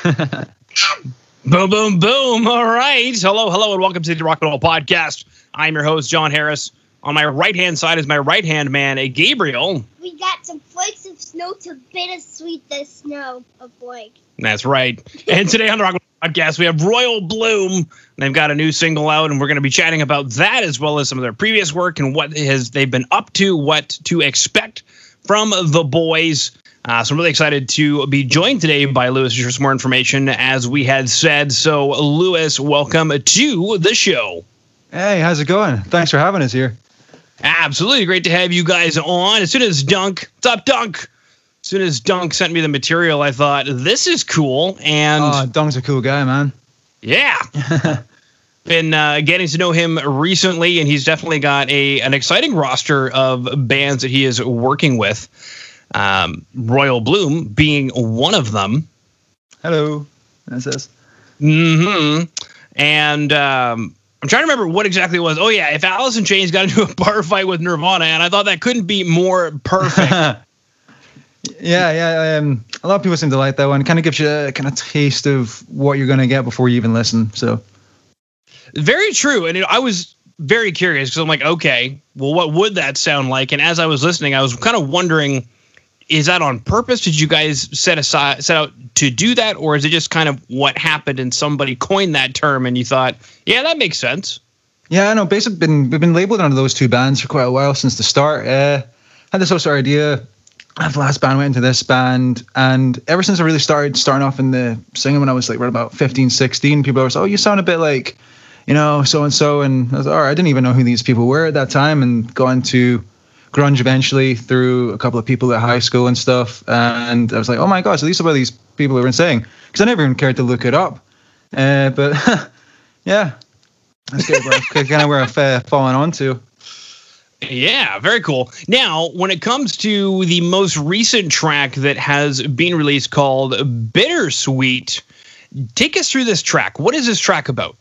boom, boom, boom. All right. Hello, hello, and welcome to the Rock and Roll Podcast. I'm your host, Jon Harris. On my right hand side is my right hand man, Gabriel. We got some flakes of snow to bittersweet the snow of Blake. That's right. And today on the Rock and Roll Podcast, we have Royal Bloom. They've got a new single out, and we're going to be chatting about that as well as some of their previous work and what has they've been up to, what to expect from the boys. Uh, so I'm really excited to be joined today by Lewis for some more information, as we had said. So, Lewis, welcome to the show. Hey, how's it going? Thanks for having us here. Absolutely great to have you guys on. As soon as Dunk, what's up, Dunk? As soon as Dunk sent me the material, I thought this is cool, and oh, Dunk's a cool guy, man. Yeah. Been uh, getting to know him recently, and he's definitely got a an exciting roster of bands that he is working with. Um, Royal Bloom being one of them. Hello, that's us. hmm And um, I'm trying to remember what exactly it was. Oh yeah, if Alice in Chains got into a bar fight with Nirvana, and I thought that couldn't be more perfect. yeah, yeah. Um, a lot of people seem to like that one. Kind of gives you a kind of taste of what you're going to get before you even listen. So, very true. And know, I was very curious because I'm like, okay, well, what would that sound like? And as I was listening, I was kind of wondering, is that on purpose? Did you guys set aside set out to do that, or is it just kind of what happened and somebody coined that term and you thought, yeah, that makes sense? Yeah, I know. Basically, been we've been labeled under those two bands for quite a while since the start. Uh, had this whole sort of idea. The last band went into this band, and ever since I really started starting off in the singing when I was like right about 15, 16, people always, oh, you sound a bit like, you know, so and so, and I was, like, all right, I didn't even know who these people were at that time, and got into grunge eventually through a couple of people at high school and stuff, and I was like, oh my gosh, so these are these people were insane, because I never even cared to look it up, uh, but yeah, that's good. kind of where I've uh, fallen onto. Yeah, very cool. Now, when it comes to the most recent track that has been released called Bittersweet, take us through this track. What is this track about?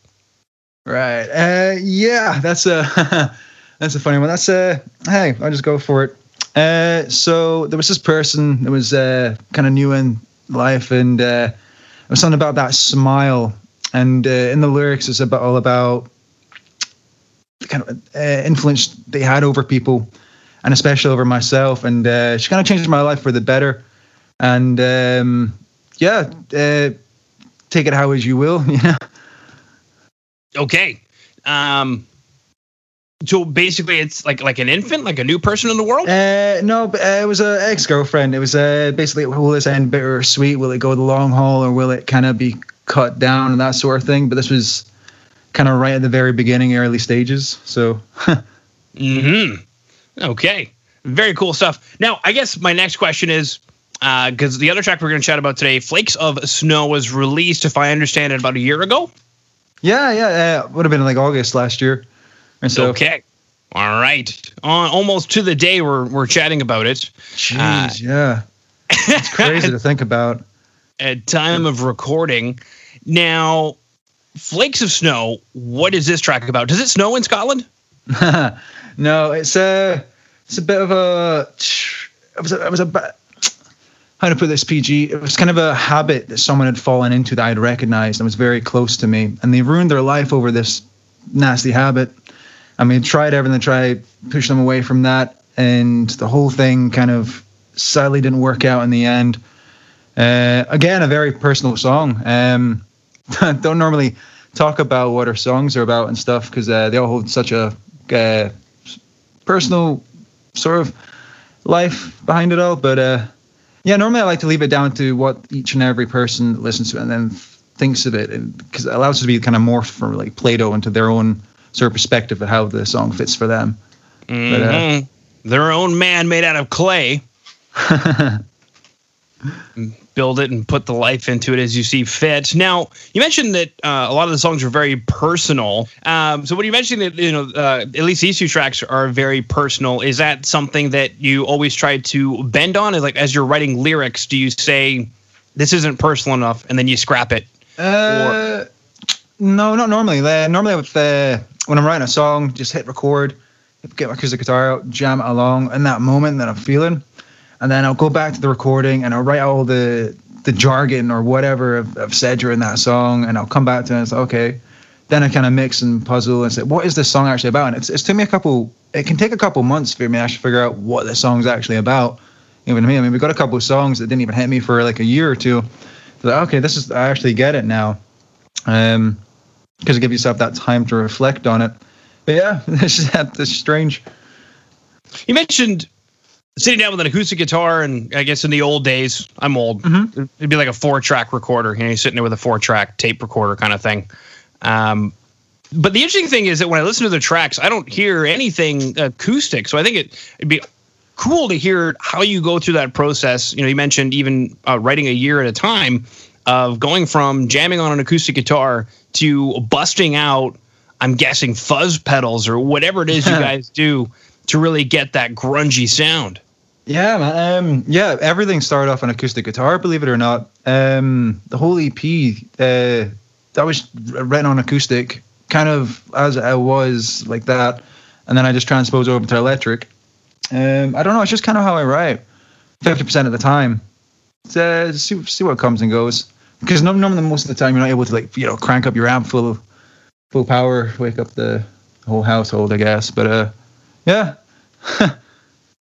Right. Uh, yeah, that's a that's a funny one. That's a hey, I'll just go for it. Uh, so there was this person that was uh, kind of new in life, and uh, it was something about that smile. And uh, in the lyrics, it's about all about kind of uh, influence they had over people, and especially over myself. And uh, she kind of changed my life for the better. And um, yeah, uh, take it how as you will. You know. Okay. Um, so basically, it's like like an infant, like a new person in the world. Uh, no, but uh, it was an ex girlfriend. It was uh, basically will this end bitter or sweet? Will it go the long haul, or will it kind of be cut down and that sort of thing? But this was kind of right at the very beginning, early stages. So. hmm. Okay. Very cool stuff. Now, I guess my next question is because uh, the other track we're going to chat about today, "Flakes of Snow," was released, if I understand it, about a year ago. Yeah, yeah, uh, would have been like August last year. And so, okay. All right. On almost to the day we're we're chatting about it. Jeez, uh, yeah. It's crazy to think about. At time of recording. Now, Flakes of Snow, what is this track about? Does it snow in Scotland? no, it's a it's a bit of a it was a, it was a how to put this PG. It was kind of a habit that someone had fallen into that I'd recognized and was very close to me, and they ruined their life over this nasty habit. I mean, tried everything to try push them away from that, and the whole thing kind of sadly didn't work out in the end. Uh, again, a very personal song. Um, don't normally talk about what our songs are about and stuff because uh, they all hold such a uh, personal sort of life behind it all. But uh, yeah, normally I like to leave it down to what each and every person listens to and then thinks of it, because it allows us to be kind of morphed from like Play-Doh into their own sort of perspective of how the song fits for them. Mm-hmm. But, uh, mm-hmm. their own man made out of clay. build it and put the life into it as you see fit. Now, you mentioned that uh, a lot of the songs are very personal. Um, so when you mentioned that, you know, uh, at least these two tracks are very personal, is that something that you always try to bend on? Is like as you're writing lyrics, do you say this isn't personal enough and then you scrap it? Uh, no, not normally. Uh, normally, with uh, when I'm writing a song, just hit record, get my acoustic guitar out, jam it along in that moment that I'm feeling and then I'll go back to the recording and I'll write all the the jargon or whatever I've, I've said during that song, and I'll come back to it and like, okay. Then I kind of mix and puzzle and say, what is this song actually about? And it's, it's took me a couple, it can take a couple months for me to actually figure out what the song's actually about. Even me, I mean, we got a couple of songs that didn't even hit me for like a year or two. So, okay, this is, I actually get it now. Um, because you give yourself that time to reflect on it. But yeah, it's just this strange. You mentioned sitting down with an acoustic guitar, and I guess in the old days, I'm old. Mhm. It'd be like a four track recorder. You know, you're sitting there with a four track tape recorder kind of thing. Um, but the interesting thing is that when I listen to the tracks, I don't hear anything acoustic. So I think it, it'd be cool to hear how you go through that process. You know, you mentioned even uh, writing a year at a time of going from jamming on an acoustic guitar to busting out, I'm guessing, fuzz pedals or whatever it is you guys do to really get that grungy sound. Yeah, man. Um, yeah, everything started off on acoustic guitar, believe it or not. Um, the whole EP uh, that was written on acoustic, kind of as I was like that, and then I just transposed over to electric. Um, I don't know. It's just kind of how I write. Fifty percent of the time, uh, see see what comes and goes. Because none, none of the most of the time you're not able to like you know crank up your amp full of full power, wake up the whole household, I guess. But uh, yeah,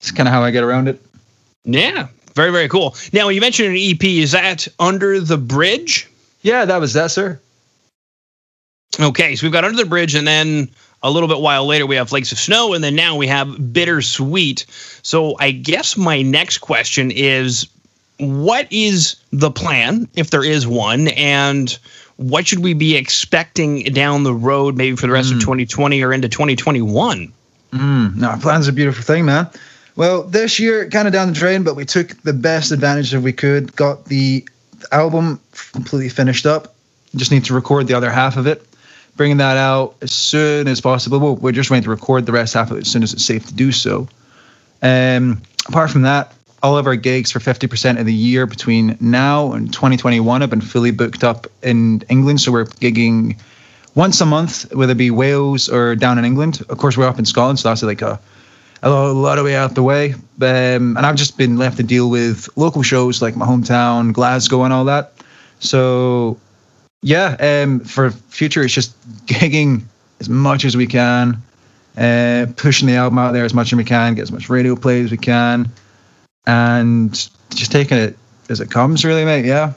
it's kind of how I get around it. Yeah, very very cool. Now, you mentioned an EP, is that under the bridge? Yeah, that was that, sir. Okay, so we've got under the bridge, and then a little bit while later we have flakes of snow, and then now we have bittersweet. So I guess my next question is, what is the plan, if there is one, and what should we be expecting down the road, maybe for the rest of 2020 or into 2021? Mm, no, plan's a beautiful thing, man. Well, this year kind of down the drain, but we took the best advantage that we could. Got the album completely finished up. Just need to record the other half of it, bringing that out as soon as possible. Well, we're just waiting to record the rest half of it as soon as it's safe to do so. Um, apart from that, all of our gigs for 50% of the year between now and 2021 have been fully booked up in England. So we're gigging once a month, whether it be Wales or down in England. Of course, we're up in Scotland, so that's like a, a lo- lot of way out the way. Um, and I've just been left to deal with local shows like my hometown, Glasgow, and all that. So, yeah, um, for future, it's just gigging as much as we can, uh, pushing the album out there as much as we can, get as much radio play as we can, and just taking it as it comes, really, mate. Yeah.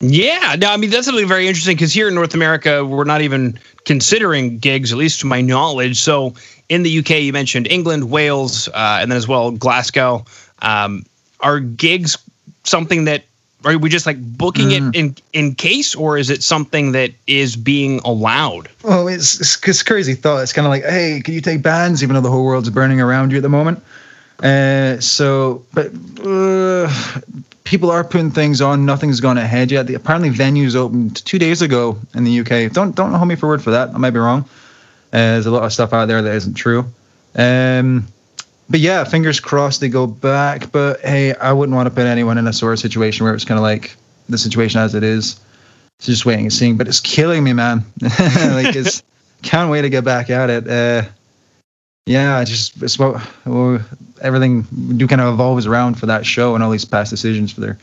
Yeah, no, I mean that's something very interesting because here in North America, we're not even considering gigs, at least to my knowledge. So in the UK, you mentioned England, Wales, uh, and then as well Glasgow. Um, are gigs something that are we just like booking Mm. it in in case, or is it something that is being allowed? Well, it's it's, it's crazy thought. It's kind of like, hey, can you take bands even though the whole world's burning around you at the moment? Uh, so, but uh, people are putting things on. Nothing's gone ahead yet. The, apparently, venues opened two days ago in the UK. Don't don't hold me for word for that. I might be wrong. Uh, there's a lot of stuff out there that isn't true. Um, but yeah, fingers crossed they go back. But hey, I wouldn't want to put anyone in a sort of situation where it's kind of like the situation as it is. So just waiting and seeing. But it's killing me, man. like it's can't wait to get back at it. Uh, yeah, it's just it's what well, everything do kind of evolves around for that show and all these past decisions for their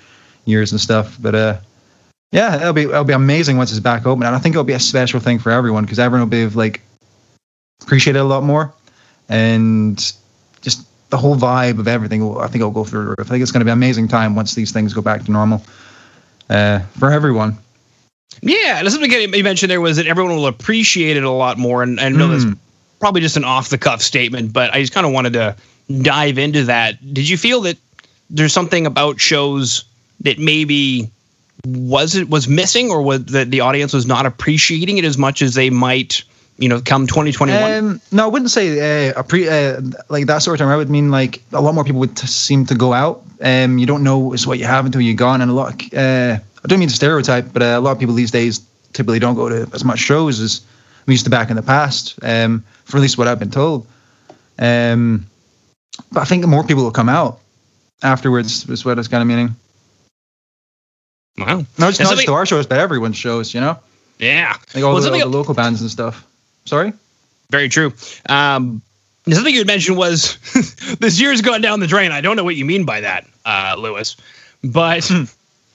years and stuff. But uh, yeah, it'll be it'll be amazing once it's back open, and I think it'll be a special thing for everyone because everyone will be like appreciate it a lot more, and just the whole vibe of everything. Will, I think it'll go through. I think it's going to be an amazing time once these things go back to normal uh, for everyone. Yeah, and something you mentioned there was that everyone will appreciate it a lot more. And I know that's. Probably just an off the cuff statement, but I just kind of wanted to dive into that. Did you feel that there's something about shows that maybe was it was missing, or was that the audience was not appreciating it as much as they might, you know, come 2021? Um, no, I wouldn't say uh, pre uh, like that sort of time. I would mean like a lot more people would t- seem to go out. Um, you don't know is what you have until you're gone, and a lot. Uh, I don't mean to stereotype, but uh, a lot of people these days typically don't go to as much shows as we used to back in the past. Um, for at least what I've been told. Um, but I think more people will come out afterwards. Is what it's kind of meaning. wow. No, it's not just to our shows, but everyone's shows. You know, Yeah. like all, Well, the, all the local bands and stuff. Sorry. Very true. Um, something you had mentioned was this year's gone down the drain. I don't know what you mean by that, uh, Lewis, but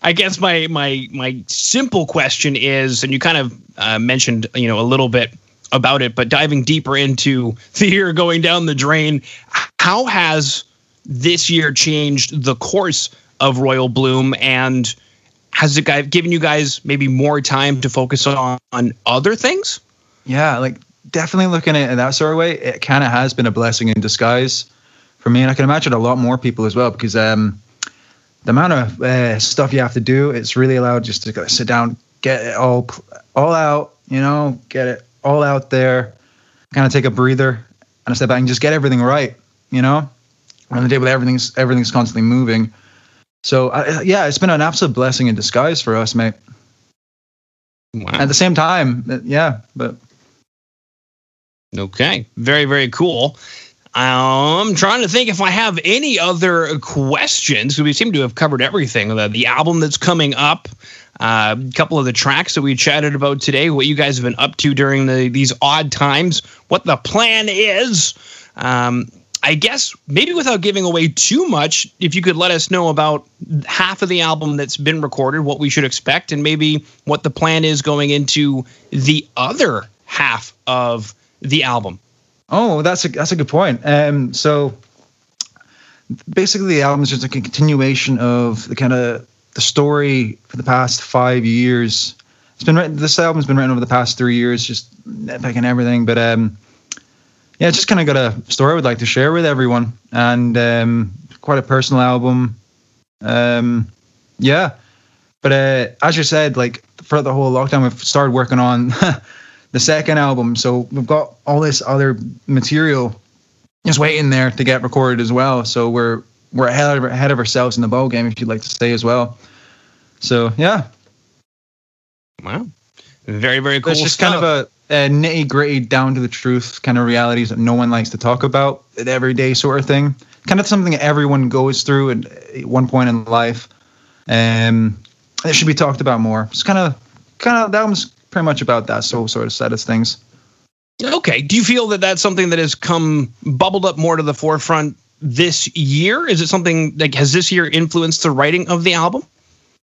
I guess my my my simple question is, and you kind of uh, mentioned, you know, a little bit about it, but diving deeper into the year going down the drain, how has this year changed the course of Royal Bloom and has it given you guys maybe more time to focus on, on other things? Yeah, like definitely looking at it in that sort of way, it kind of has been a blessing in disguise for me, and I can imagine a lot more people as well because um, the amount of uh, stuff you have to do, it's really allowed just to sit down, get it all all out, you know, get it all out there, kind of take a breather and a step back and just get everything right, you know. On the day with everything's everything's constantly moving. So uh, yeah, it's been an absolute blessing in disguise for us, mate. Wow. At the same time, uh, yeah, but okay, very very cool. I'm trying to think if I have any other questions. We seem to have covered everything. The, the album that's coming up, uh, a couple of the tracks that we chatted about today, what you guys have been up to during the, these odd times, what the plan is. Um, I guess maybe without giving away too much, if you could let us know about half of the album that's been recorded, what we should expect, and maybe what the plan is going into the other half of the album. Oh, that's a that's a good point. Um, so basically, the album is just a continuation of the kind of the story for the past five years. It's been written. This album's been written over the past three years, just nitpicking everything. But um, yeah, it's just kind of got a story I would like to share with everyone, and um, quite a personal album. Um, yeah, but uh, as you said, like for the whole lockdown, we've started working on the second album. So we've got all this other material just waiting there to get recorded as well. So we're we're ahead of, ahead of ourselves in the ball game, if you'd like to say as well. So yeah. Wow. Very very cool. It's just stuff. kind of a, a nitty gritty, down to the truth kind of realities that no one likes to talk about, an everyday sort of thing. Kind of something that everyone goes through at one point in life. Um, it should be talked about more. It's kind of kind of that was pretty much about that so sort of set of things. Okay. Do you feel that that's something that has come bubbled up more to the forefront this year? Is it something like has this year influenced the writing of the album?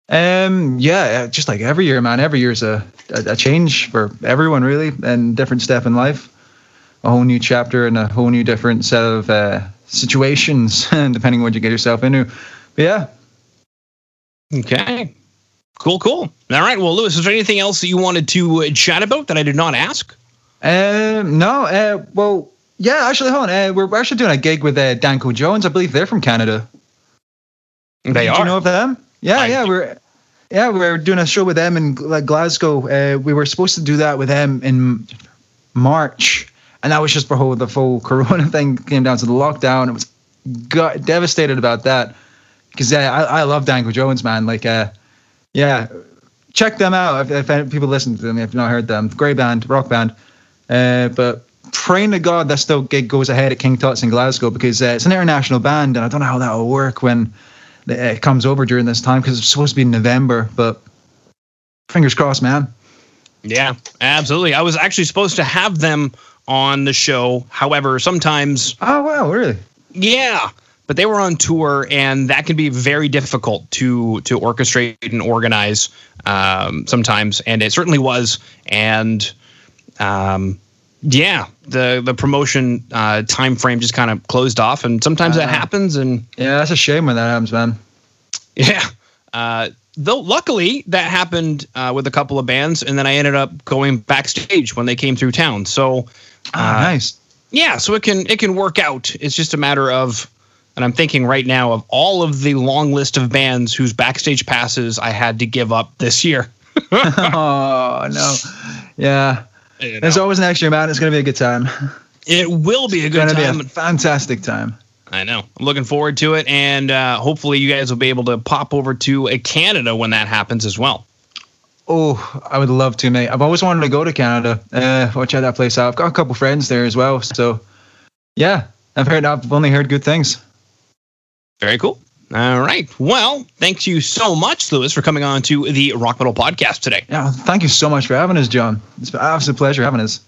Um, yeah, just like every year, man. Every year's a, a, a change for everyone, really, and different step in life. A whole new chapter and a whole new different set of uh, situations, depending on what you get yourself into. But yeah. Okay. Cool, cool. All right. Well, Lewis, is there anything else that you wanted to uh, chat about that I did not ask? Um, no. Uh, well, yeah. Actually, hold on. Uh, we're, actually doing a gig with uh, Danko Jones. I believe they're from Canada. They did are. you know of them? Yeah, I yeah. We're yeah we're doing a show with them in like Glasgow. Uh, we were supposed to do that with them in March, and that was just before the full Corona thing came down to the lockdown. It was devastated about that because yeah, I, I love Danko Jones, man. Like uh yeah, check them out if, if people listen to them. If you've not heard them, great band, rock band. Uh, but praying to God that still gig goes ahead at King Tut's in Glasgow because uh, it's an international band, and I don't know how that will work when it comes over during this time because it's supposed to be in November. But fingers crossed, man. Yeah, absolutely. I was actually supposed to have them on the show. However, sometimes. Oh wow, really? Yeah but they were on tour, and that can be very difficult to to orchestrate and organize um, sometimes, and it certainly was. And um, yeah, the the promotion uh, time frame just kind of closed off, and sometimes uh, that happens. And yeah, that's a shame when that happens, man. Yeah. Uh, though luckily that happened uh, with a couple of bands, and then I ended up going backstage when they came through town. So, oh, nice. Yeah, so it can it can work out. It's just a matter of and I'm thinking right now of all of the long list of bands whose backstage passes I had to give up this year. oh no, yeah. You know. There's always an extra amount. It's gonna be a good time. It will be a good it's time. Be a fantastic time. I know. I'm looking forward to it, and uh, hopefully you guys will be able to pop over to uh, Canada when that happens as well. Oh, I would love to, mate. I've always wanted to go to Canada. Uh, watch out that place out. I've got a couple friends there as well. So, yeah, I've heard. I've only heard good things. Very cool. All right. Well, thank you so much, Lewis, for coming on to the Rock Metal Podcast today. Yeah, thank you so much for having us, Jon. It's an absolute pleasure having us.